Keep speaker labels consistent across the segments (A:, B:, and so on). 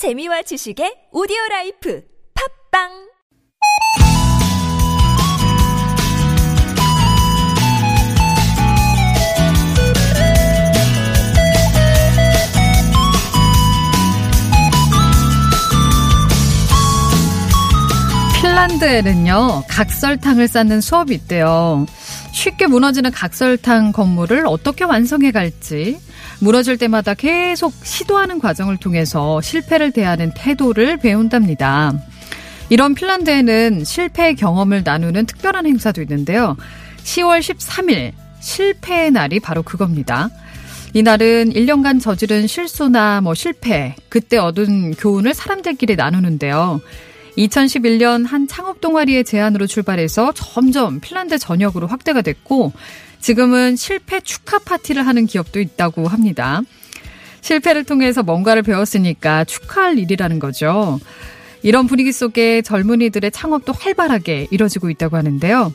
A: 재미와 지식의 오디오 life 팟빵
B: 핀란드에는요, 각설탕을 쌓는 수업이 있대요. 쉽게 무너지는 각설탕 건물을 어떻게 완성해 갈지, 무너질 때마다 계속 시도하는 과정을 통해서 실패를 대하는 태도를 배운답니다. 이런 핀란드에는 실패 경험을 나누는 특별한 행사도 있는데요. 10월 13일, 실패의 날이 바로 그겁니다. 이날은 1년간 저지른 실수나 뭐 실패, 그때 얻은 교훈을 사람들끼리 나누는데요. 2011년 한 창업 동아리의 제안으로 출발해서 점점 핀란드 전역으로 확대가 됐고 지금은 실패 축하 파티를 하는 기업도 있다고 합니다. 실패를 통해서 뭔가를 배웠으니까 축하할 일이라는 거죠. 이런 분위기 속에 젊은이들의 창업도 활발하게 이뤄지고 있다고 하는데요.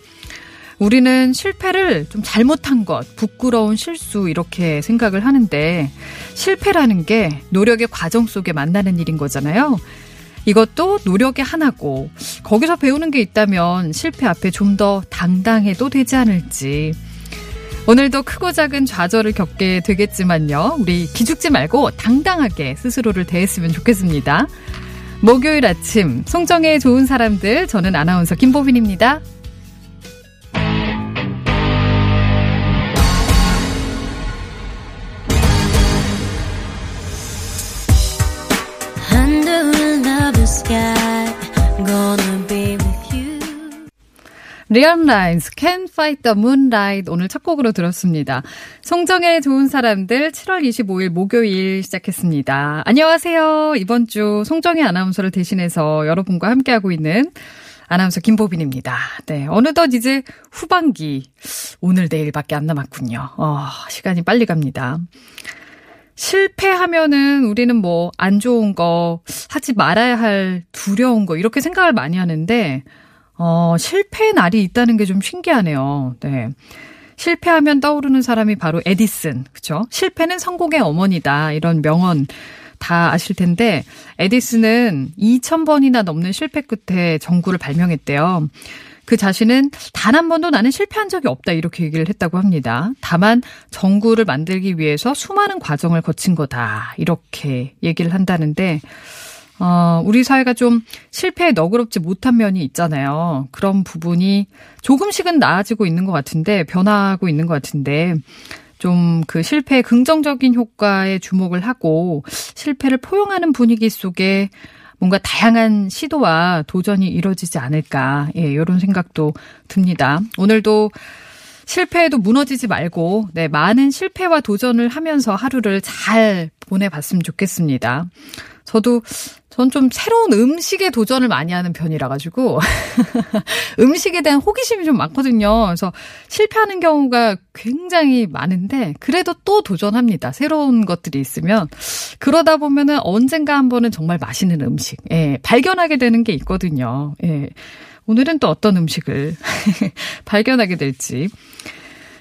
B: 우리는 실패를 좀 잘못한 것, 부끄러운 실수 이렇게 생각을 하는데 실패라는 게 노력의 과정 속에 만나는 일인 거잖아요. 이것도 노력의 하나고 거기서 배우는 게 있다면 실패 앞에 좀 더 당당해도 되지 않을지. 오늘도 크고 작은 좌절을 겪게 되겠지만요. 우리 기죽지 말고 당당하게 스스로를 대했으면 좋겠습니다. 목요일 아침 송정의 좋은 사람들 저는 아나운서 김보빈입니다. 리얼 라인스 Can Fight the Moonlight 오늘 첫 곡으로 들었습니다. 송정의 좋은 사람들 7월 25일 목요일 시작했습니다. 안녕하세요. 이번 주 송정의 아나운서를 대신해서 여러분과 함께하고 있는 아나운서 김보빈입니다. 네, 어느덧 이제 후반기 오늘 내일밖에 안 남았군요. 어, 시간이 빨리 갑니다. 실패하면은 우리는 뭐 안 좋은 거 하지 말아야 할 두려운 거 이렇게 생각을 많이 하는데 어, 실패의 날이 있다는 게 좀 신기하네요. 네. 실패하면 떠오르는 사람이 바로 에디슨. 그쵸? 실패는 성공의 어머니다. 이런 명언 다 아실 텐데, 에디슨은 2,000번이나 넘는 실패 끝에 전구를 발명했대요. 그 자신은 단 한 번도 나는 실패한 적이 없다 이렇게 얘기를 했다고 합니다. 다만 전구를 만들기 위해서 수많은 과정을 거친 거다 이렇게 얘기를 한다는데 어, 우리 사회가 좀 실패에 너그럽지 못한 면이 있잖아요. 그런 부분이 조금씩은 나아지고 있는 것 같은데, 변화하고 있는 것 같은데, 좀 그 실패의 긍정적인 효과에 주목을 하고, 실패를 포용하는 분위기 속에 뭔가 다양한 시도와 도전이 이루어지지 않을까, 예, 이런 생각도 듭니다. 오늘도 실패에도 무너지지 말고, 네, 많은 실패와 도전을 하면서 하루를 잘 보내봤으면 좋겠습니다. 저도 전 좀 새로운 음식에 도전을 많이 하는 편이라 가지고 음식에 대한 호기심이 좀 많거든요. 그래서 실패하는 경우가 굉장히 많은데 그래도 또 도전합니다. 새로운 것들이 있으면 그러다 보면은 언젠가 한 번은 정말 맛있는 음식 예, 발견하게 되는 게 있거든요. 예. 오늘은 또 어떤 음식을 발견하게 될지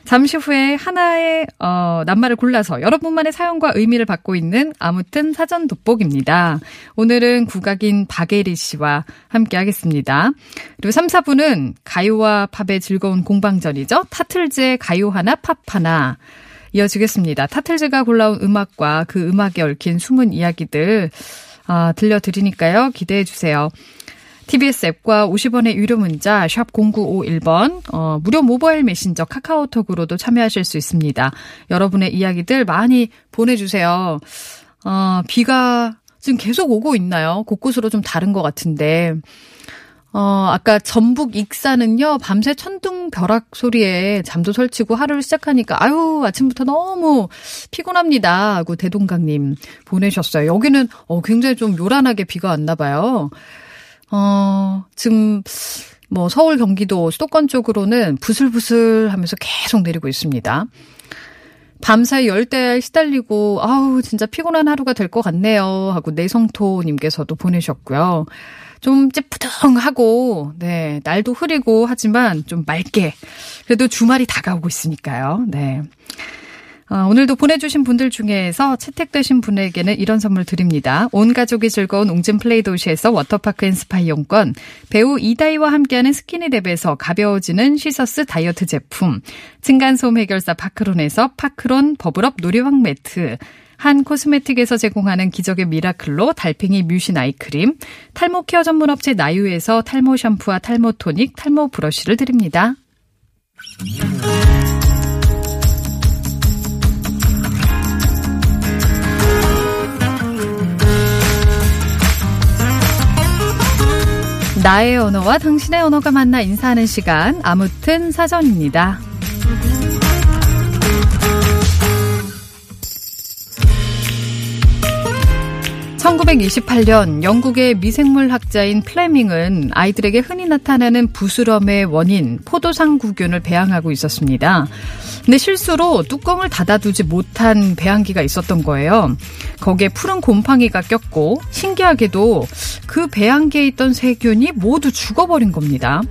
B: 잠시 후에 하나의 어, 낱말을 골라서 여러분만의 사연과 의미를 받고 있는 아무튼 사전 돋보기입니다. 오늘은 국악인 박예리 씨와 함께 하겠습니다. 그리고 3, 4부는 가요와 팝의 즐거운 공방전이죠. 타틀즈의 가요 하나 팝 하나 이어지겠습니다. 타틀즈가 골라온 음악과 그 음악에 얽힌 숨은 이야기들 아, 들려드리니까요. 기대해 주세요. TBS 앱과 50원의 유료 문자 샵 0951번 어, 무료 모바일 메신저 카카오톡으로도 참여하실 수 있습니다. 여러분의 이야기들 많이 보내주세요. 어, 비가 지금 계속 오고 있나요? 곳곳으로 좀 다른 것 같은데 어, 아까 전북 익산은요, 밤새 천둥 벼락 소리에 잠도 설치고 하루를 시작하니까, 아유, 아침부터 너무 피곤합니다. 하고 대동강님 보내셨어요. 여기는, 어, 굉장히 좀 요란하게 비가 왔나 봐요. 어, 지금 뭐 서울 경기도 수도권 쪽으로는 부슬부슬 하면서 계속 내리고 있습니다. 밤사이 열대야에 시달리고 아우 진짜 피곤한 하루가 될 것 같네요 하고 내성토님께서도 보내셨고요. 좀 찌푸둥하고 네 날도 흐리고 하지만 좀 맑게 그래도 주말이 다가오고 있으니까요. 네. 어, 오늘도 보내주신 분들 중에서 채택되신 분에게는 이런 선물 드립니다. 온 가족이 즐거운 웅진 플레이 도시에서 워터파크 and 스파 이용권, 배우 이다희와 함께하는 스키니랩에서 가벼워지는 시서스 다이어트 제품, 층간소음 해결사 파크론에서 파크론 버블업 놀이왕 매트, 한 코스메틱에서 제공하는 기적의 미라클로 달팽이 뮤신 아이크림, 탈모 케어 전문 업체 나유에서 탈모 샴푸와 탈모 토닉, 탈모 브러쉬를 드립니다. 나의 언어와 당신의 언어가 만나 인사하는 시간, 아무튼 사전입니다. 1928년 영국의 미생물 학자인 플레밍은 아이들에게 흔히 나타나는 부스럼의 원인 포도상구균을 배양하고 있었습니다. 근데 실수로 뚜껑을 닫아두지 못한 배양기가 있었던 거예요. 거기에 푸른 곰팡이가 꼈고 신기하게도 그 배양기에 있던 세균이 모두 죽어버린 겁니다.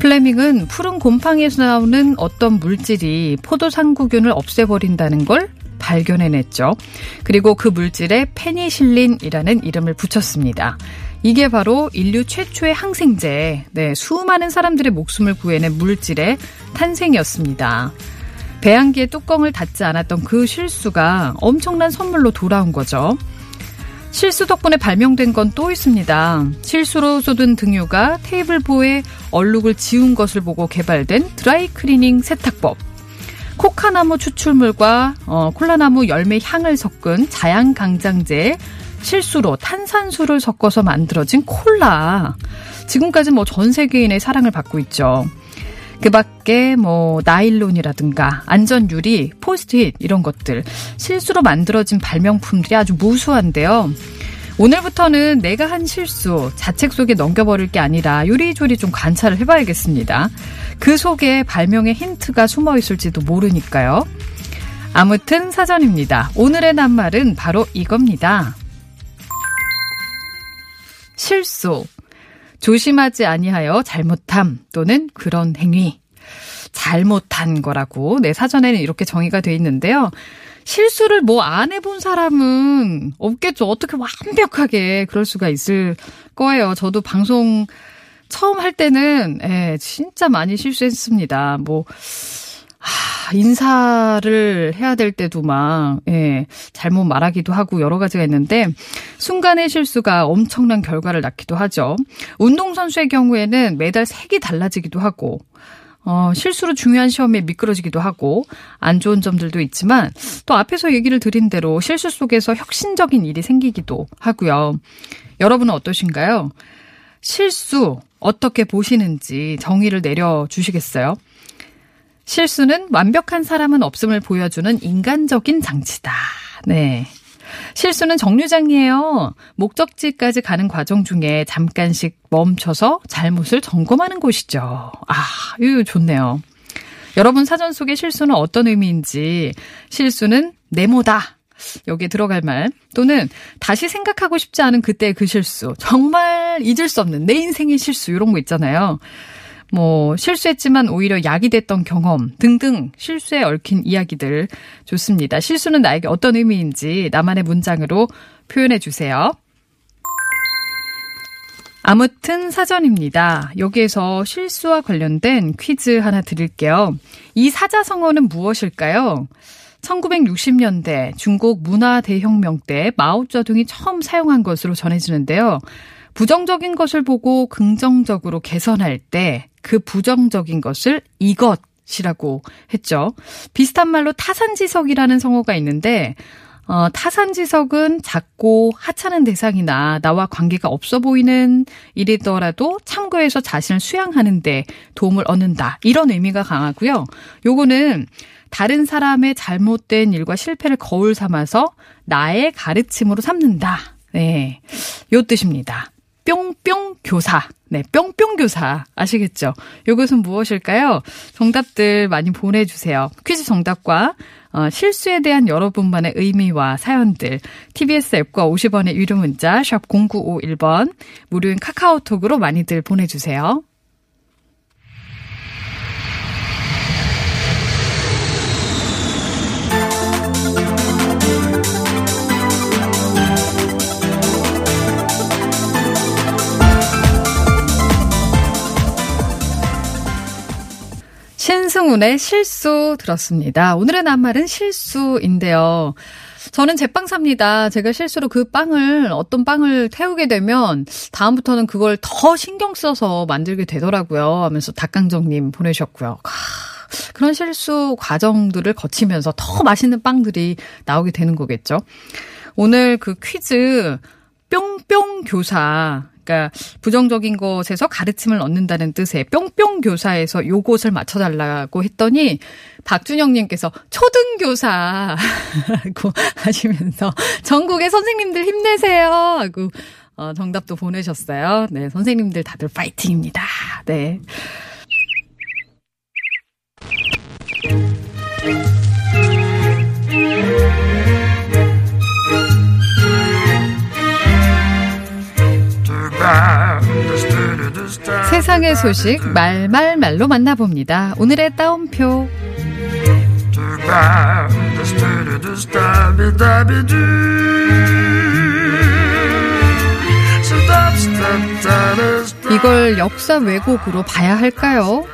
B: 플레밍은 푸른 곰팡이에서 나오는 어떤 물질이 포도상구균을 없애버린다는 걸 발견해냈죠. 그리고 그 물질에 페니실린이라는 이름을 붙였습니다. 이게 바로 인류 최초의 항생제, 네, 수많은 사람들의 목숨을 구해낸 물질의 탄생이었습니다. 배양기의 뚜껑을 닫지 않았던 그 실수가 엄청난 선물로 돌아온 거죠. 실수 덕분에 발명된 건 또 있습니다. 실수로 쏟은 등유가 테이블보에 얼룩을 지운 것을 보고 개발된 드라이 클리닝 세탁법. 코카나무 추출물과 어, 콜라나무 열매 향을 섞은 자양 강장제 실수로 탄산수를 섞어서 만들어진 콜라. 지금까지 뭐 전 세계인의 사랑을 받고 있죠. 그 밖에 뭐 나일론이라든가 안전유리, 포스트잇 이런 것들 실수로 만들어진 발명품들이 아주 무수한데요. 오늘부터는 내가 한 실수 자책 속에 넘겨버릴 게 아니라 요리조리 좀 관찰을 해봐야겠습니다. 그 속에 발명의 힌트가 숨어 있을지도 모르니까요. 아무튼 사전입니다. 오늘의 낱말은 바로 이겁니다. 실수. 조심하지 아니하여 잘못함 또는 그런 행위. 잘못한 거라고 내 네, 사전에는 이렇게 정의가 돼 있는데요. 실수를 뭐 안 해본 사람은 없겠죠. 어떻게 완벽하게 그럴 수가 있을 거예요. 저도 방송 처음 할 때는 예, 진짜 많이 실수했습니다. 뭐 하, 인사를 해야 될 때도 막, 예, 잘못 말하기도 하고 여러 가지가 있는데, 순간의 실수가 엄청난 결과를 낳기도 하죠. 운동선수의 경우에는 매달 색이 달라지기도 하고, 어, 실수로 중요한 시험에 미끄러지기도 하고 안 좋은 점들도 있지만 또 앞에서 얘기를 드린 대로 실수 속에서 혁신적인 일이 생기기도 하고요. 여러분은 어떠신가요? 실수 어떻게 보시는지 정의를 내려 주시겠어요? 실수는 완벽한 사람은 없음을 보여주는 인간적인 장치다. 네. 실수는 정류장이에요. 목적지까지 가는 과정 중에 잠깐씩 멈춰서 잘못을 점검하는 곳이죠. 아, 이거 좋네요. 여러분 사전 속의 실수는 어떤 의미인지, 실수는 네모다. 여기에 들어갈 말 또는 다시 생각하고 싶지 않은 그때의 그 실수 정말 잊을 수 없는 내 인생의 실수 이런 거 있잖아요. 뭐 실수했지만 오히려 약이 됐던 경험 등등 실수에 얽힌 이야기들 좋습니다. 실수는 나에게 어떤 의미인지 나만의 문장으로 표현해 주세요. 아무튼 사전입니다. 여기에서 실수와 관련된 퀴즈 하나 드릴게요. 이 사자성어는 무엇일까요? 1960년대 중국 문화 대혁명 때 마오쩌둥이 처음 사용한 것으로 전해지는데요. 부정적인 것을 보고 긍정적으로 개선할 때 그 부정적인 것을 이것 이라고 했죠. 비슷한 말로 타산지석이라는 성어가 있는데 어, 타산지석은 작고 하찮은 대상이나 나와 관계가 없어 보이는 일이더라도 참고해서 자신을 수양하는데 도움을 얻는다. 이런 의미가 강하고요. 요거는 다른 사람의 잘못된 일과 실패를 거울 삼아서 나의 가르침으로 삼는다. 네. 요 뜻입니다. 뿅뿅 교사. 네, 뿅뿅 교사. 아시겠죠? 이것은 무엇일까요? 정답들 많이 보내주세요. 퀴즈 정답과 어, 실수에 대한 여러분만의 의미와 사연들, TBS 앱과 50원의 유료 문자, 샵 0951번, 무료인 카카오톡으로 많이들 보내주세요. 신승훈의 실수 들었습니다. 오늘의 낱말은 실수인데요. 저는 제빵 삽니다. 제가 실수로 그 빵을 어떤 빵을 태우게 되면 다음부터는 그걸 더 신경 써서 만들게 되더라고요. 하면서 닭강정님 보내셨고요. 그런 실수 과정들을 거치면서 더 맛있는 빵들이 나오게 되는 거겠죠. 오늘 그 퀴즈 뿅뿅 교사 그러니까 부정적인 것에서 가르침을 얻는다는 뜻의 뿅뿅 교사에서 요것을 맞춰달라고 했더니 박준영님께서 초등교사라고 하시면서 전국의 선생님들 힘내세요 하고 어, 정답도 보내셨어요. 네, 선생님들 다들 파이팅입니다. 네. 세상의 소식 말말말로 만나봅니다. 오늘의 따옴표. 이걸 역사 왜곡으로 봐야 할까요?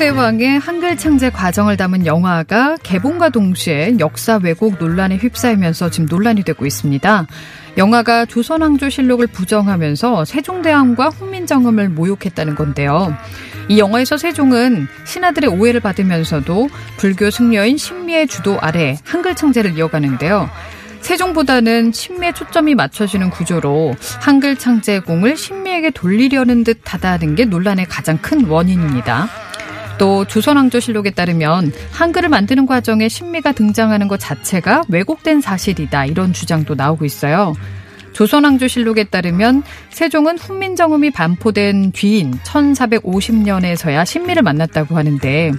B: 세종대왕의 한글 창제 과정을 담은 영화가 개봉과 동시에 역사 왜곡 논란에 휩싸이면서 지금 논란이 되고 있습니다. 영화가 조선왕조실록을 부정하면서 세종대왕과 훈민정음을 모욕했다는 건데요. 이 영화에서 세종은 신하들의 오해를 받으면서도 불교 승려인 신미의 주도 아래 한글 창제를 이어가는데요. 세종보다는 신미에 초점이 맞춰지는 구조로 한글 창제공을 신미에게 돌리려는 듯하다는 게 논란의 가장 큰 원인입니다. 또 조선왕조실록에 따르면 한글을 만드는 과정에 신미가 등장하는 것 자체가 왜곡된 사실이다 이런 주장도 나오고 있어요. 조선왕조실록에 따르면 세종은 훈민정음이 반포된 뒤인 1450년에서야 신미를 만났다고 하는데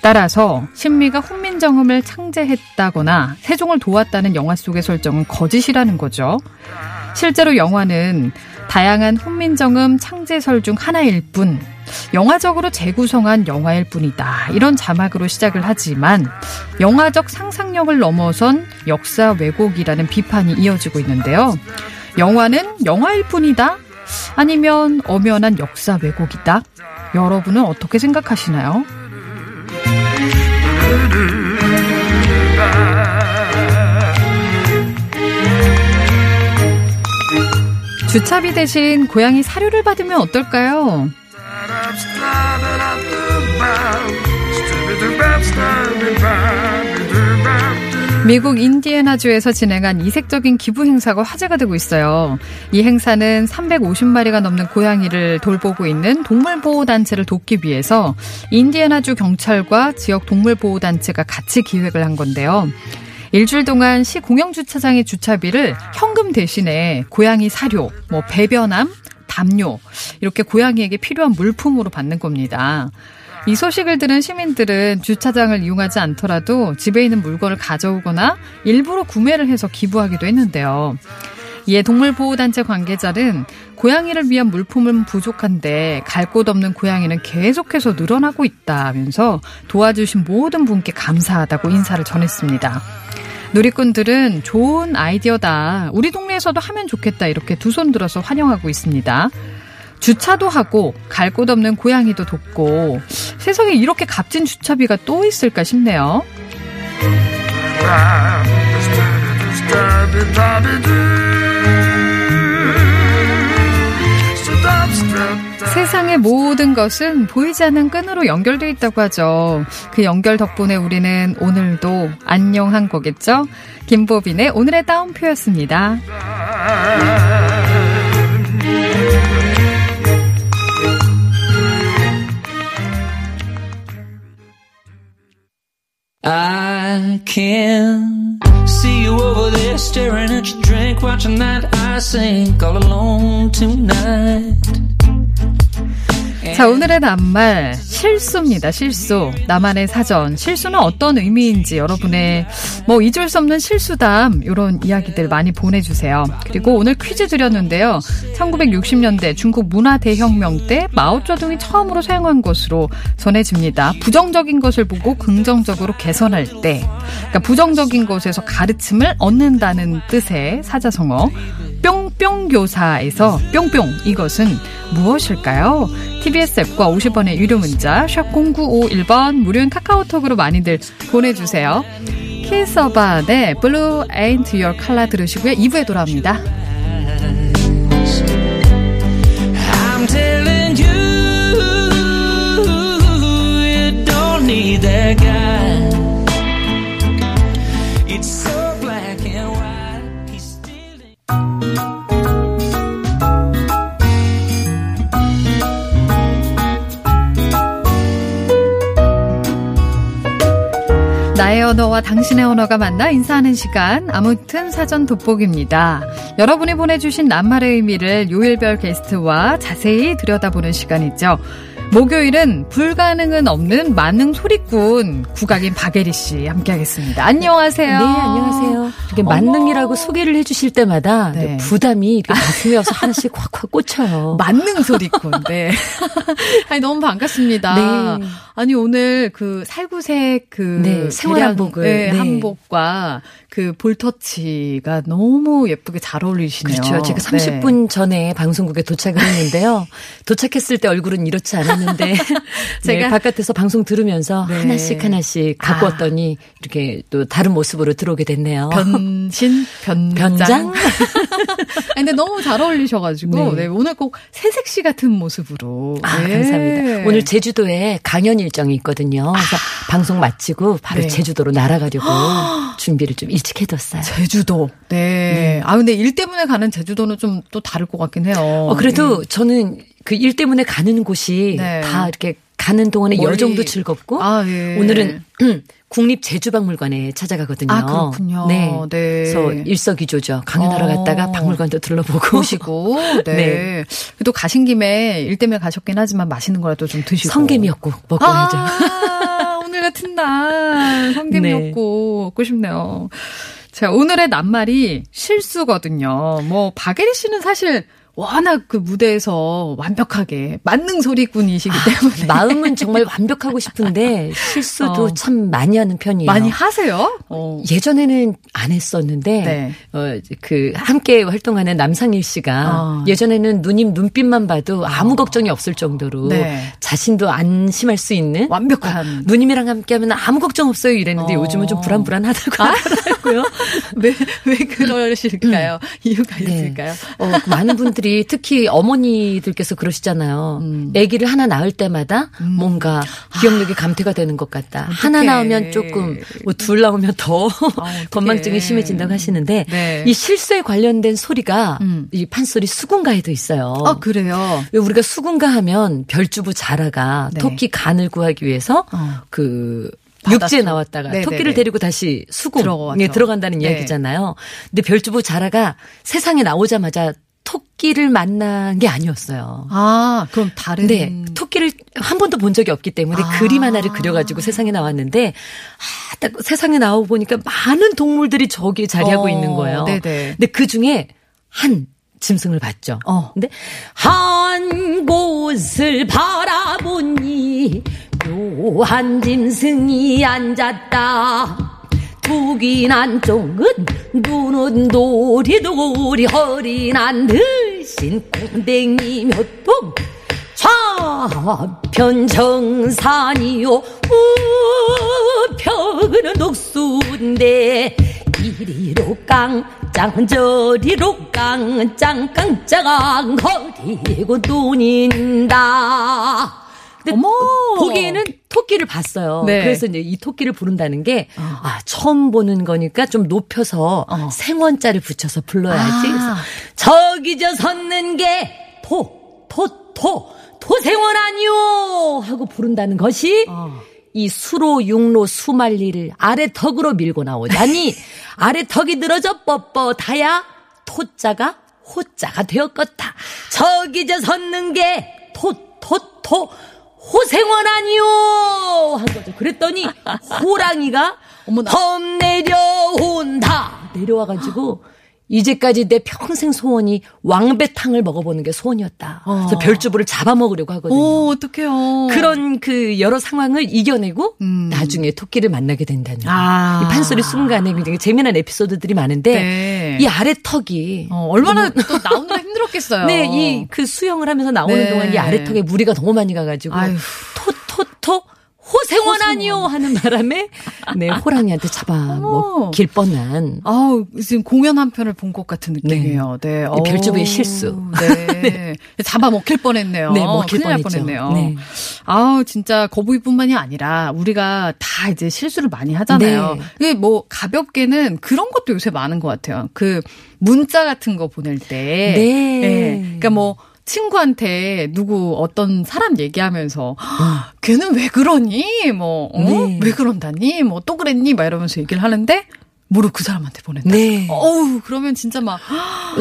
B: 따라서 신미가 훈민정음을 창제했다거나 세종을 도왔다는 영화 속의 설정은 거짓이라는 거죠. 실제로 영화는 다양한 훈민정음 창제설 중 하나일 뿐 영화적으로 재구성한 영화일 뿐이다. 이런 자막으로 시작을 하지만 영화적 상상력을 넘어선 역사 왜곡이라는 비판이 이어지고 있는데요. 영화는 영화일 뿐이다? 아니면 엄연한 역사 왜곡이다? 여러분은 어떻게 생각하시나요? 주차비 대신 고양이 사료를 받으면 어떨까요? 미국 인디애나주에서 진행한 이색적인 기부 행사가 화제가 되고 있어요. 이 행사는 350마리가 넘는 고양이를 돌보고 있는 동물보호단체를 돕기 위해서 인디애나주 경찰과 지역 동물보호단체가 같이 기획을 한 건데요. 일주일 동안 시 공영주차장의 주차비를 현금 대신에 고양이 사료, 뭐 배변함, 담요 이렇게 고양이에게 필요한 물품으로 받는 겁니다. 이 소식을 들은 시민들은 주차장을 이용하지 않더라도 집에 있는 물건을 가져오거나 일부러 구매를 해서 기부하기도 했는데요. 이에 동물보호단체 관계자는 고양이를 위한 물품은 부족한데 갈 곳 없는 고양이는 계속해서 늘어나고 있다면서 도와주신 모든 분께 감사하다고 인사를 전했습니다. 누리꾼들은 좋은 아이디어다. 우리 동네에서도 하면 좋겠다. 이렇게 두 손 들어서 환영하고 있습니다. 주차도 하고 갈 곳 없는 고양이도 돕고 세상에 이렇게 값진 주차비가 또 있을까 싶네요. 세상의 모든 것은 보이지 않는 끈으로 연결되어 있다고 하죠. 그 연결 덕분에 우리는 오늘도 안녕한 거겠죠? 김보빈의 오늘의 따옴표였습니다. I can see you over there staring at your drink, watching that I sink all alone tonight. 자, 오늘의 낱말 실수입니다. 실수. 나만의 사전. 실수는 어떤 의미인지 여러분의 뭐 잊을 수 없는 실수담 이런 이야기들 많이 보내주세요. 그리고 오늘 퀴즈 드렸는데요. 1960년대 중국 문화 대혁명 때 마오쩌둥이 처음으로 사용한 것으로 전해집니다. 부정적인 것을 보고 긍정적으로 개선할 때, 그러니까 부정적인 것에서 가르침을 얻는다는 뜻의 사자성어 뿅뿅 교사에서 뿅뿅 이것은 무엇일까요? TBS 앱과 50원의 유료 문자 샵 0951번 무료인 카카오톡으로 많이들 보내주세요. 키스어반의 Blue Ain't Your Color 들으시고요. 2부에 돌아옵니다. 언어와 당신의 언어가 만나 인사하는 시간 아무튼 사전 돋보기입니다. 여러분이 보내주신 낱말의 의미를 요일별 게스트와 자세히 들여다보는 시간이죠. 목요일은 불가능은 없는 만능 소리꾼 국악인 박예리 씨 함께하겠습니다. 안녕하세요. 네,
C: 안녕하세요. 이렇게 만능이라고 소개를 해주실 때마다 네. 부담이 가슴에 와서 하나씩 콱콱 꽂혀요.
B: 만능 소리꾼. 네. 아니 너무 반갑습니다. 네. 아니 오늘 그 살구색 그
C: 네, 생활 한복을
B: 네, 네. 한복과 그 볼터치가 너무 예쁘게 잘 어울리시네요.
C: 그렇죠. 제가 30분 전에 방송국에 도착을 했는데요. 도착했을 때 얼굴은 이렇지 않았는데 제가 바깥에서 방송 들으면서 하나씩 하나씩 갖고 아. 왔더니 이렇게 또 다른 모습으로 들어오게 됐네요.
B: 변신 변장. 변장? 근데 너무 잘 어울리셔가지고 네. 오늘 꼭 새색시 같은 모습으로.
C: 아, 감사합니다. 오늘 제주도에 강연 일정이 있거든요. 그래서 아. 방송 마치고 바로 제주도로 날아가려고 준비를 좀 일찍 해뒀어요.
B: 제주도. 네. 네. 아, 근데 일 때문에 가는 제주도는 좀 또 다를 것 같긴 해요.
C: 어, 그래도 네. 저는 그 일 때문에 가는 곳이 네. 다 이렇게 가는 동안에 열 정도 즐겁고 아, 예. 오늘은 국립 제주박물관에 찾아가거든요.
B: 아, 그렇군요.
C: 네. 네. 그래서 일석이조죠. 강연하러 어. 갔다가 박물관도 둘러보고.
B: 보시고. 네. 네. 그래도 가신 김에 일 때문에 가셨긴 하지만 맛있는 거라도 좀 드시고.
C: 성게미역국 먹고 아,
B: 야죠 오늘 같은 날 성게미역국 네. 먹고 싶네요. 자, 오늘의 낱말이 실수거든요. 뭐, 박예리 씨는 사실 워낙 그 무대에서 완벽하게 만능 소리꾼이시기 아, 때문에
C: 마음은 정말 완벽하고 싶은데 실수도 어. 참 많이 하는 편이에요.
B: 많이 하세요? 어.
C: 예전에는 안 했었는데 네. 어, 그 함께 활동하는 남상일 씨가 어. 예전에는 누님 눈빛만 봐도 아무 어. 걱정이 없을 정도로 네. 자신도 안심할 수 있는
B: 완벽한
C: 어, 누님이랑 함께하면 아무 걱정 없어요 이랬는데 어. 요즘은 좀 불안불안하다고 아? 하더라고요.
B: 왜, 왜 그러실까요? 음. 이유가 네. 있을까요?
C: 많은 분들이 분들이 특히 어머니들께서 그러시잖아요. 음. 아기를 하나 낳을 때마다 음. 뭔가 기억력이 감퇴가 되는 것 같다. 어떡해. 하나 낳으면 조금 뭐둘 낳으면 더 아, 건망증이 심해진다고 하시는데 네. 이 실수에 관련된 소리가 음. 이 판소리 수군가에도 있어요.
B: 아 그래요?
C: 우리가 수군가 하면 별주부 자라가 네. 토끼 간을 구하기 위해서 어. 그 육지에 나왔다가 네네네. 토끼를 데리고 다시 수궁에 들어간다는 네. 이야기잖아요. 근데 별주부 자라가 세상에 나오자마자 토끼를 만난 게 아니었어요.
B: 아, 그럼 다른.
C: 네. 토끼를 한 번도 본 적이 없기 때문에 아. 그림 하나를 그려가지고 세상에 나왔는데, 아, 딱 세상에 나오고 보니까 많은 동물들이 저기에 자리하고 어, 있는 거예요. 네네. 근데 그 중에 한 짐승을 봤죠. 어. 근데 한 곳을 바라보니 묘한 짐승이 앉았다. 북이 난 쪽은 눈은 도리도리 허리 난 들신 꽁댕이 몇동 좌편 정산이요. 우편은 독수인데 이리로 깡짱 저리로 깡짱 깡짱 거리고 눈인다. 어머. 보기에는 토끼를 봤어요. 네. 그래서 이제 이 토끼를 부른다는 게, 어. 아, 처음 보는 거니까 좀 높여서 어. 생원자를 붙여서 불러야지. 아. 저기 저 섰는 게, 토, 토, 토, 토생원 아니요! 하고 부른다는 것이, 어. 이 수로 육로 수말리를 아래 턱으로 밀고 나오자니, 아래 턱이 늘어져 뻣뻣하야, 토자가 호자가 되었겠다. 저기 저 섰는 게, 토, 토, 토토 호생원 아니요 한 거죠. 그랬더니 호랑이가 어머 범 내려온다 내려와가지고 이제까지 내 평생 소원이 왕배탕을 먹어보는 게 소원이었다. 어. 그래서 별주부를 잡아먹으려고 하거든요.
B: 오, 어떡해요.
C: 그런 그 여러 상황을 이겨내고 음. 나중에 토끼를 만나게 된다는. 아. 이 판소리 순간에 굉장히 재미난 에피소드들이 많은데 네. 이 아래 턱이
B: 어, 얼마나 또 나오느라 힘들었겠어요.
C: 네, 이 그 수영을 하면서 나오는 네. 동안 이 아래 턱에 무리가 너무 많이 가가지고 토토토 호생원 아니요 하는 바람에 네 호랑이한테 잡아먹길 뻔한.
B: 아우 지금 공연 한 편을 본 것 같은 느낌이에요. 네,
C: 네. 별주부의 실수.
B: 네. 네. 잡아먹힐 뻔했네요.
C: 네, 먹힐 뻔했네요.
B: 네. 아우 진짜 거북이뿐만이 아니라 우리가 다 이제 실수를 많이 하잖아요. 네. 뭐 가볍게는 그런 것도 요새 많은 것 같아요. 그 문자 같은 거 보낼 때. 네. 네. 그러니까 뭐. 친구한테 누구 어떤 사람 얘기하면서 음. 걔는 왜 그러니? 뭐, 어? 네. 왜 그런다니? 뭐 또 그랬니? 막 이러면서 얘기를 하는데 무릎 그 사람한테 보냈다. 네. 어우, 그러면 진짜 막,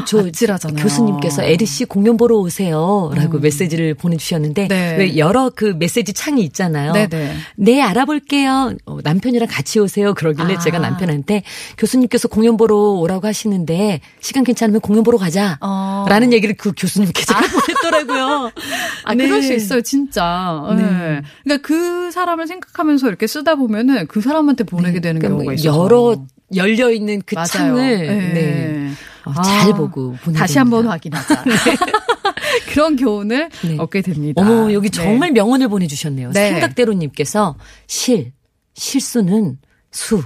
B: 저 아찔하잖아요.
C: 교수님께서 에리 씨 공연 보러 오세요. 라고 음. 메시지를 보내주셨는데, 네. 왜 여러 그 메시지 창이 있잖아요. 네네. 네, 네 알아볼게요. 어, 남편이랑 같이 오세요. 그러길래 아. 제가 남편한테 교수님께서 공연 보러 오라고 하시는데, 시간 괜찮으면 공연 보러 가자. 어. 라는 얘기를 그 교수님께 제가 아. 보냈더라고요.
B: 아, 네. 그럴 수 있어요, 진짜. 네. 네. 그러니까 그 사람을 생각하면서 이렇게 쓰다 보면은 그 사람한테 보내게 네. 되는 그러니까 경우가 뭐 있어요.
C: 여러 열려 있는 그 맞아요. 창을 네. 네. 어, 아, 잘 보고 보내
B: 다시 한번 확인하자. 네. 그런 교훈을 네. 얻게 됩니다.
C: 어머 여기 네. 정말 명언을 보내주셨네요. 네. 생각대로님께서 실 실수는 수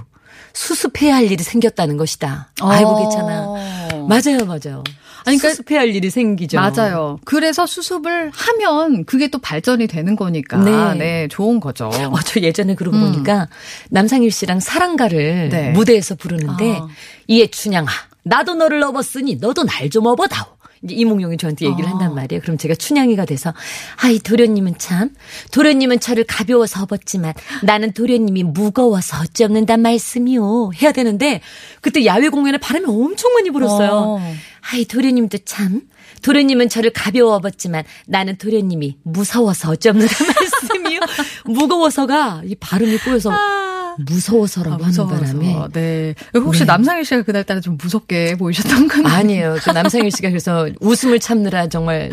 C: 수습해야 할 일이 생겼다는 것이다. 어. 아이고 괜찮아. 맞아요, 맞아요. 아니, 그러니까 수습해야 할 일이 생기죠.
B: 맞아요. 그래서 수습을 하면 그게 또 발전이 되는 거니까. 네. 네 좋은 거죠.
C: 어, 저 예전에 그러고 음. 보니까 남상일 씨랑 사랑가를 네. 무대에서 부르는데 아. 이에 춘향아, 나도 너를 업었으니 너도 날 좀 업어다오. 이몽룡이 저한테 얘기를 어. 한단 말이에요. 그럼 제가 춘향이가 돼서 아이 도련님은 참 도련님은 저를 가벼워서 업었지만 나는 도련님이 무거워서 어찌 없는단 말씀이요. 해야 되는데 그때 야외 공연에 바람이 엄청 많이 불었어요. 어. 아이 도련님도 참 도련님은 저를 가벼워 업었지만 나는 도련님이 무서워서 어찌 없는단 말씀이요. 무거워서가 이 발음이 꼬여서 아. 무서워서라고 아, 무서워서. 하는 바람에.
B: 네. 혹시 네. 남상일 씨가 그날 따라 좀 무섭게 보이셨던 건가요?
C: 아니에요. 그 남상일 씨가 그래서 웃음을 참느라 정말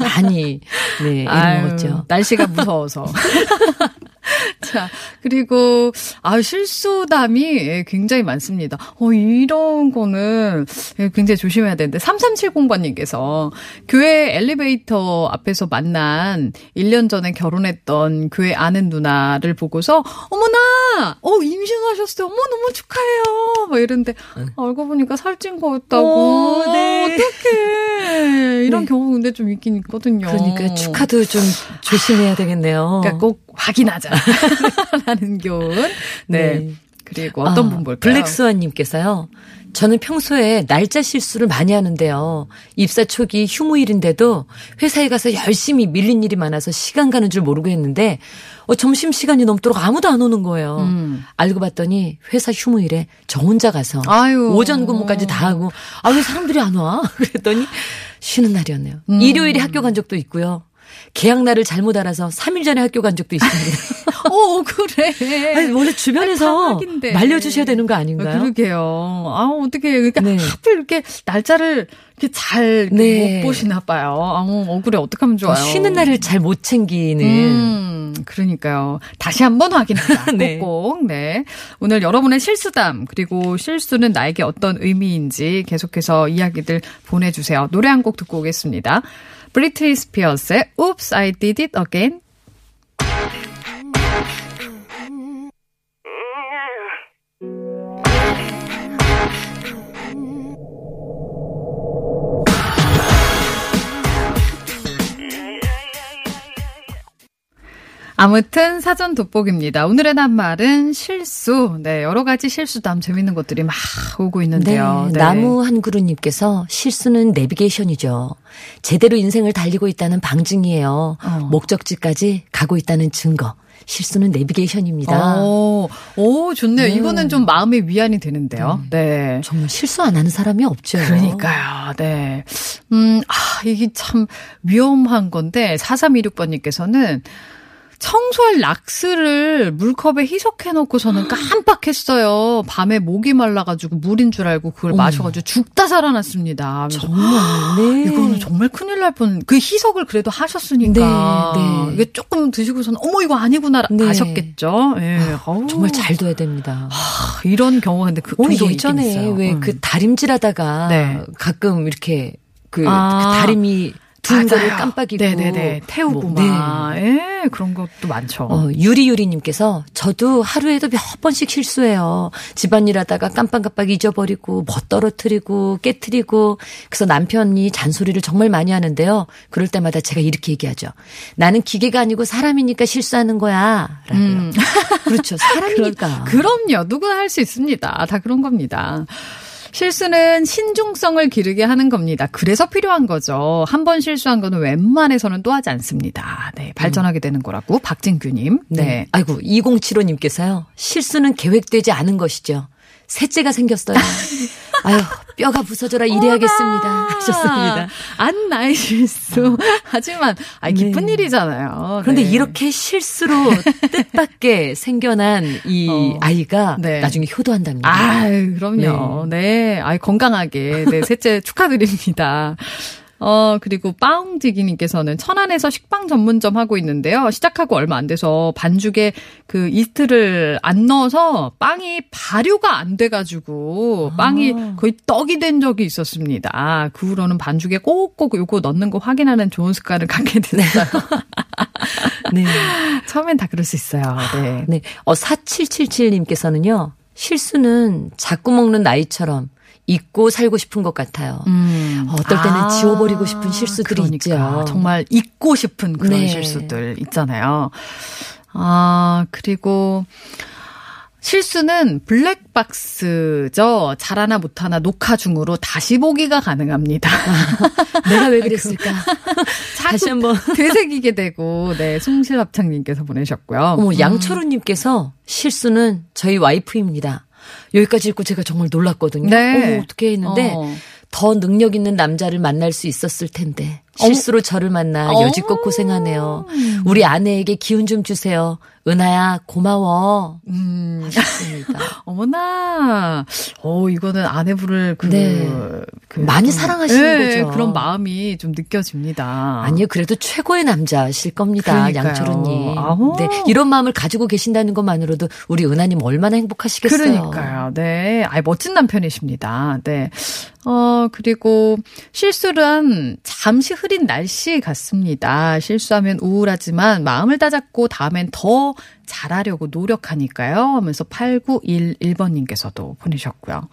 C: 많이 네, 이름 먹었죠.
B: 날씨가 무서워서. 자, 그리고, 아, 실수담이 굉장히 많습니다. 어, 이런 거는 굉장히 조심해야 되는데, 3370번님께서 교회 엘리베이터 앞에서 만난 1년 전에 결혼했던 교회 아는 누나를 보고서, 어머나! 어, 임신하셨어요. 어머, 너무 축하해요. 막 이런데, 응. 알고 보니까 살찐 거였다고. 오, 어, 네. 어떡해. 이런 네. 경우 근데 좀 있긴 있거든요.
C: 그러니까 축하도 좀 조심해야 되겠네요.
B: 그러니까 꼭 확인하자. 라는 교훈. 네. 네. 그리고 어떤 아, 분 볼까요?
C: 블랙스완님께서요. 저는 평소에 날짜 실수를 많이 하는데요. 입사 초기 휴무일인데도 회사에 가서 열심히 밀린 일이 많아서 시간 가는 줄 모르고 했는데 어, 점심 시간이 넘도록 아무도 안 오는 거예요. 음. 알고 봤더니 회사 휴무일에 저 혼자 가서 아유. 오전 근무까지 다 하고 아 왜 사람들이 안 와? 그랬더니 쉬는 날이었네요. 음. 일요일에 학교 간 적도 있고요. 계약 날을 잘못 알아서 3일 전에 학교 간 적도 있습니다.
B: 어, 그래.
C: 아니, 원래 주변에서 아니, 말려주셔야 되는 거 아닌가요?
B: 그러게요. 아, 어떻게, 그러니까 네. 하필 이렇게 날짜를 이렇게 잘못 네. 보시나 봐요. 아, 억울해. 어떡하면 좋아요.
C: 쉬는 날을 잘 못 챙기는. 음,
B: 그러니까요. 다시 한번 확인하자. 네. 꼭꼭. 네. 오늘 여러분의 실수담, 그리고 실수는 나에게 어떤 의미인지 계속해서 이야기들 보내주세요. 노래 한 곡 듣고 오겠습니다. 브리트니 스피어스의 Oops, I Did It Again. 아무튼 사전 돋보기입니다. 오늘의 낱말은 실수. 네, 여러 가지 실수담 재밌는 것들이 막 오고 있는데요.
C: 네, 네. 나무 한 그루님께서 실수는 내비게이션이죠. 제대로 인생을 달리고 있다는 방증이에요. 어. 목적지까지 가고 있다는 증거. 실수는 내비게이션입니다.
B: 오, 오 좋네요. 네. 이거는 좀 마음의 위안이 되는데요. 네. 네.
C: 정말 실수 안 하는 사람이 없죠.
B: 그러니까요. 네. 음, 아, 이게 참 위험한 건데, 4326번님께서는 청소할 락스를 물컵에 희석해놓고서는 깜빡했어요. 밤에 목이 말라가지고 물인 줄 알고 그걸 마셔가지고 죽다 살아났습니다.
C: 정말, 네.
B: 이거는 정말 큰일 날 뻔. 그 희석을 그래도 하셨으니까. 네, 네. 이게 조금 드시고서는 어머 이거 아니구나 네. 아셨겠죠. 예.
C: 아, 정말 잘 둬야 됩니다.
B: 아, 이런 경우가 근데 그
C: 어, 예전에 왜 그 다림질하다가 네. 가끔 이렇게 그, 아. 그 다림이 둔 거를 깜빡이고
B: 네네네 태우고 뭐, 막 네. 예, 그런 것도 많죠.
C: 어, 유리유리님께서 저도 하루에도 몇 번씩 실수해요. 집안일하다가 깜빡깜빡 잊어버리고 뭐 떨어뜨리고 깨뜨리고 그래서 남편이 잔소리를 정말 많이 하는데요. 그럴 때마다 제가 이렇게 얘기하죠. 나는 기계가 아니고 사람이니까 실수하는 거야. 라고요. 음. 그렇죠. 사람이니까.
B: 그럼요. 누구나 할 수 있습니다. 다 그런 겁니다. 실수는 신중성을 기르게 하는 겁니다. 그래서 필요한 거죠. 한 번 실수한 거는 웬만해서는 또 하지 않습니다. 네, 발전하게 되는 거라고 박진규님. 네. 네.
C: 아이고 2075님께서요. 실수는 계획되지 않은 것이죠. 셋째가 생겼어요. 아유, 뼈가 부서져라 이래야겠습니다. 하셨습니다.
B: 안 나의 실수. 하지만, 아, 기쁜 네. 일이잖아요.
C: 그런데 네. 이렇게 실수로 뜻밖의 생겨난 이 어. 아이가 네. 나중에 효도한답니다.
B: 아, 그럼요. 네. 네. 아, 건강하게. 네, 셋째 축하드립니다. 어, 그리고 빠웅지기님께서는 천안에서 식빵 전문점 하고 있는데요. 시작하고 얼마 안 돼서 반죽에 그 이스트를 안 넣어서 빵이 발효가 안 돼가지고 빵이 아. 거의 떡이 된 적이 있었습니다. 그 후로는 반죽에 꼭꼭 요거 넣는 거 확인하는 좋은 습관을 갖게 됐어요. 네. 처음엔 다 그럴 수 있어요. 네.
C: 네. 어, 4777님께서는요. 실수는 자꾸 먹는 나이처럼 잊고 살고 싶은 것 같아요. 음. 어떨 때는 아, 지워버리고 싶은 실수들이 그러니까.
B: 있죠. 정말 잊고 싶은 그런 네. 실수들 있잖아요. 아, 그리고 실수는 블랙박스죠. 잘하나 못하나 녹화 중으로 다시 보기가 가능합니다.
C: 내가 왜 그랬을까?
B: 다시 한번 되새기게 되고, 네, 숭실합창님께서 보내셨고요.
C: 어머, 양철우님께서 실수는 저희 와이프입니다. 여기까지 읽고 제가 정말 놀랐거든요. 네. 어머, 어떻게 했는데 어. 더 능력 있는 남자를 만날 수 있었을 텐데 실수로 어? 저를 만나 여지껏 고생하네요. 우리 아내에게 기운 좀 주세요. 은하야 고마워. 음. 하셨습니다.
B: 어머나. 어 이거는 아내분을 그, 네.
C: 그 많이 좀, 사랑하시는 네, 거죠.
B: 그런 마음이 좀 느껴집니다.
C: 아니요 그래도 최고의 남자실 겁니다. 양철우님. 네 이런 마음을 가지고 계신다는 것만으로도 우리 은하님 얼마나 행복하시겠어요.
B: 그러니까요. 네. 아 멋진 남편이십니다. 네. 어 그리고 실수란 잠시 흐린 날씨 같습니다. 실수하면 우울하지만 마음을 다잡고 다음엔 더 잘하려고 노력하니까요. 하면서 8911번님께서도 보내셨고요.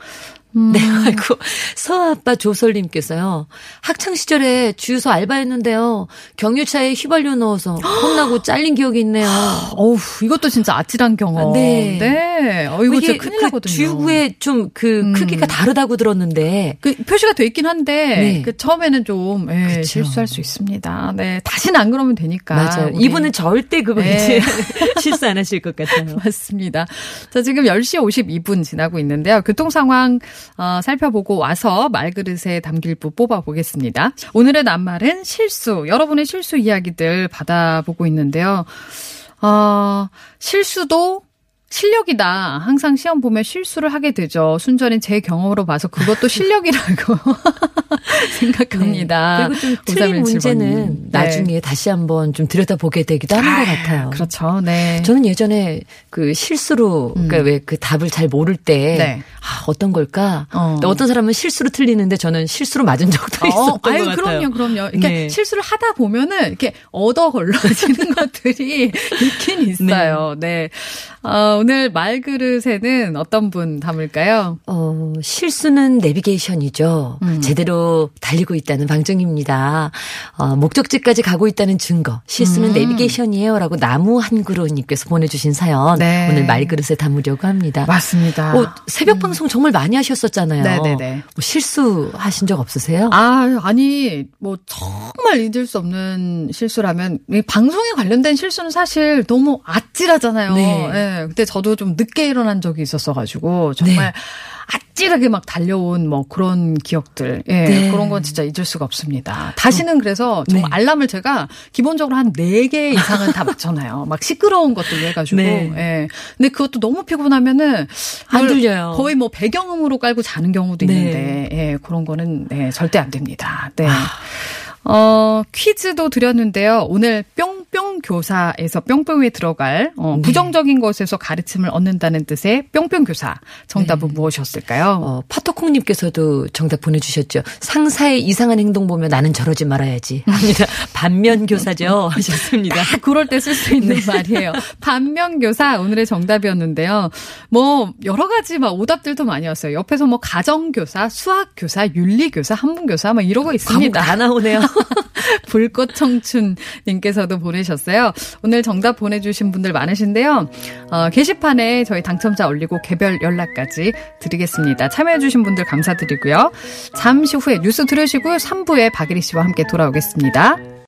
C: 음. 네, 아이고. 서아빠 조설님께서요. 학창시절에 주유소 알바했는데요. 경유차에 휘발유 넣어서 혼나고 잘린 기억이 있네요.
B: 어우, 이것도 진짜 아찔한 경험. 네. 네. 어, 이거 진짜 큰일 그 나거든요.
C: 주유구에 좀그 음. 크기가 다르다고 들었는데.
B: 그 표시가 돼 있긴 한데, 네. 그 처음에는 좀, 예, 실수할 수 있습니다. 네. 다시는 안 그러면 되니까.
C: 맞아요. 우리. 이분은 절대 그거 네. 이제 실수 안 하실 것 같아요.
B: 맞습니다. 자, 지금 10시 52분 지나고 있는데요. 교통 상황 어, 살펴보고 와서 말그릇에 담길 부 뽑아보겠습니다. 오늘의 낱말은 실수. 여러분의 실수 이야기들 받아보고 있는데요. 어, 실수도 실력이다. 항상 시험 보면 실수를 하게 되죠. 순전히 제 경험으로 봐서 그것도 실력이라고 생각합니다.
C: 네. 그리고 좀 틀린 문제는 네. 나중에 다시 한번 좀 들여다보게 되기도 하는 아, 것 같아요.
B: 그렇죠. 네.
C: 저는 예전에 그 실수로 음. 그러니까 왜 그 답을 잘 모를 때 네. 아, 어떤 걸까? 어. 어떤 사람은 실수로 틀리는데 저는 실수로 맞은 적도 어, 있었던 아유, 것
B: 같아요. 그럼요, 그럼요. 이렇게 네. 실수를 하다 보면은 이렇게 얻어 걸러지는 것들이 있긴 있어요. 네. 네. 어, 오늘 말그릇에는 어떤 분 담을까요?
C: 어, 실수는 내비게이션이죠. 음. 제대로 달리고 있다는 방증입니다. 어, 목적지까지 가고 있다는 증거. 실수는 음. 내비게이션이에요. 라고 나무 한 그루님께서 보내주신 사연. 네. 오늘 말그릇에 담으려고 합니다.
B: 맞습니다.
C: 어, 새벽 음. 방송 정말 많이 하셨었잖아요. 네네네. 뭐 실수하신 적 없으세요?
B: 아, 아니, 뭐 정말 잊을 수 없는 실수라면 방송에 관련된 실수는 사실 너무 아찔하잖아요. 네. 네. 근데 저도 좀 늦게 일어난 적이 있었어가지고 정말 네. 아찔하게 막 달려온 뭐 그런 기억들. 예. 네. 그런 건 진짜 잊을 수가 없습니다. 다시는 그래서 정말 네. 알람을 제가 기본적으로 한 4개 이상은 다 맞춰놔요. 막 시끄러운 것들 해가지고. 네. 예. 근데 그것도 너무 피곤하면은
C: 안 들려요.
B: 거의 뭐 배경음으로 깔고 자는 경우도 네. 있는데, 예. 그런 거는 네, 절대 안 됩니다. 네. 아. 어, 퀴즈도 드렸는데요. 오늘 뿅 뿅 교사에서 뿅뿅에 들어갈 어, 네. 부정적인 것에서 가르침을 얻는다는 뜻의 뿅뿅 교사. 정답은 네. 무엇이었을까요?
C: 어, 파토콩님께서도 정답 보내주셨죠. 상사의 이상한 행동 보면 나는 저러지 말아야지. 합니다. 반면 교사죠. 하셨습니다.
B: 아, 그럴 때 쓸 수 있는 네. 말이에요. 반면 교사 오늘의 정답이었는데요. 뭐 여러 가지 막 오답들도 많이 왔어요. 옆에서 뭐 가정 교사, 수학 교사, 윤리 교사, 한문 교사 막 이러고 있습니다.
C: 다 나오네요.
B: 불꽃 청춘님께서도 보내 셨어요. 오늘 정답 보내주신 분들 많으신데요. 어, 게시판에 저희 당첨자 올리고 개별 연락까지 드리겠습니다. 참여해주신 분들 감사드리고요. 잠시 후에 뉴스 들으시고 3부에 박예리 씨와 함께 돌아오겠습니다.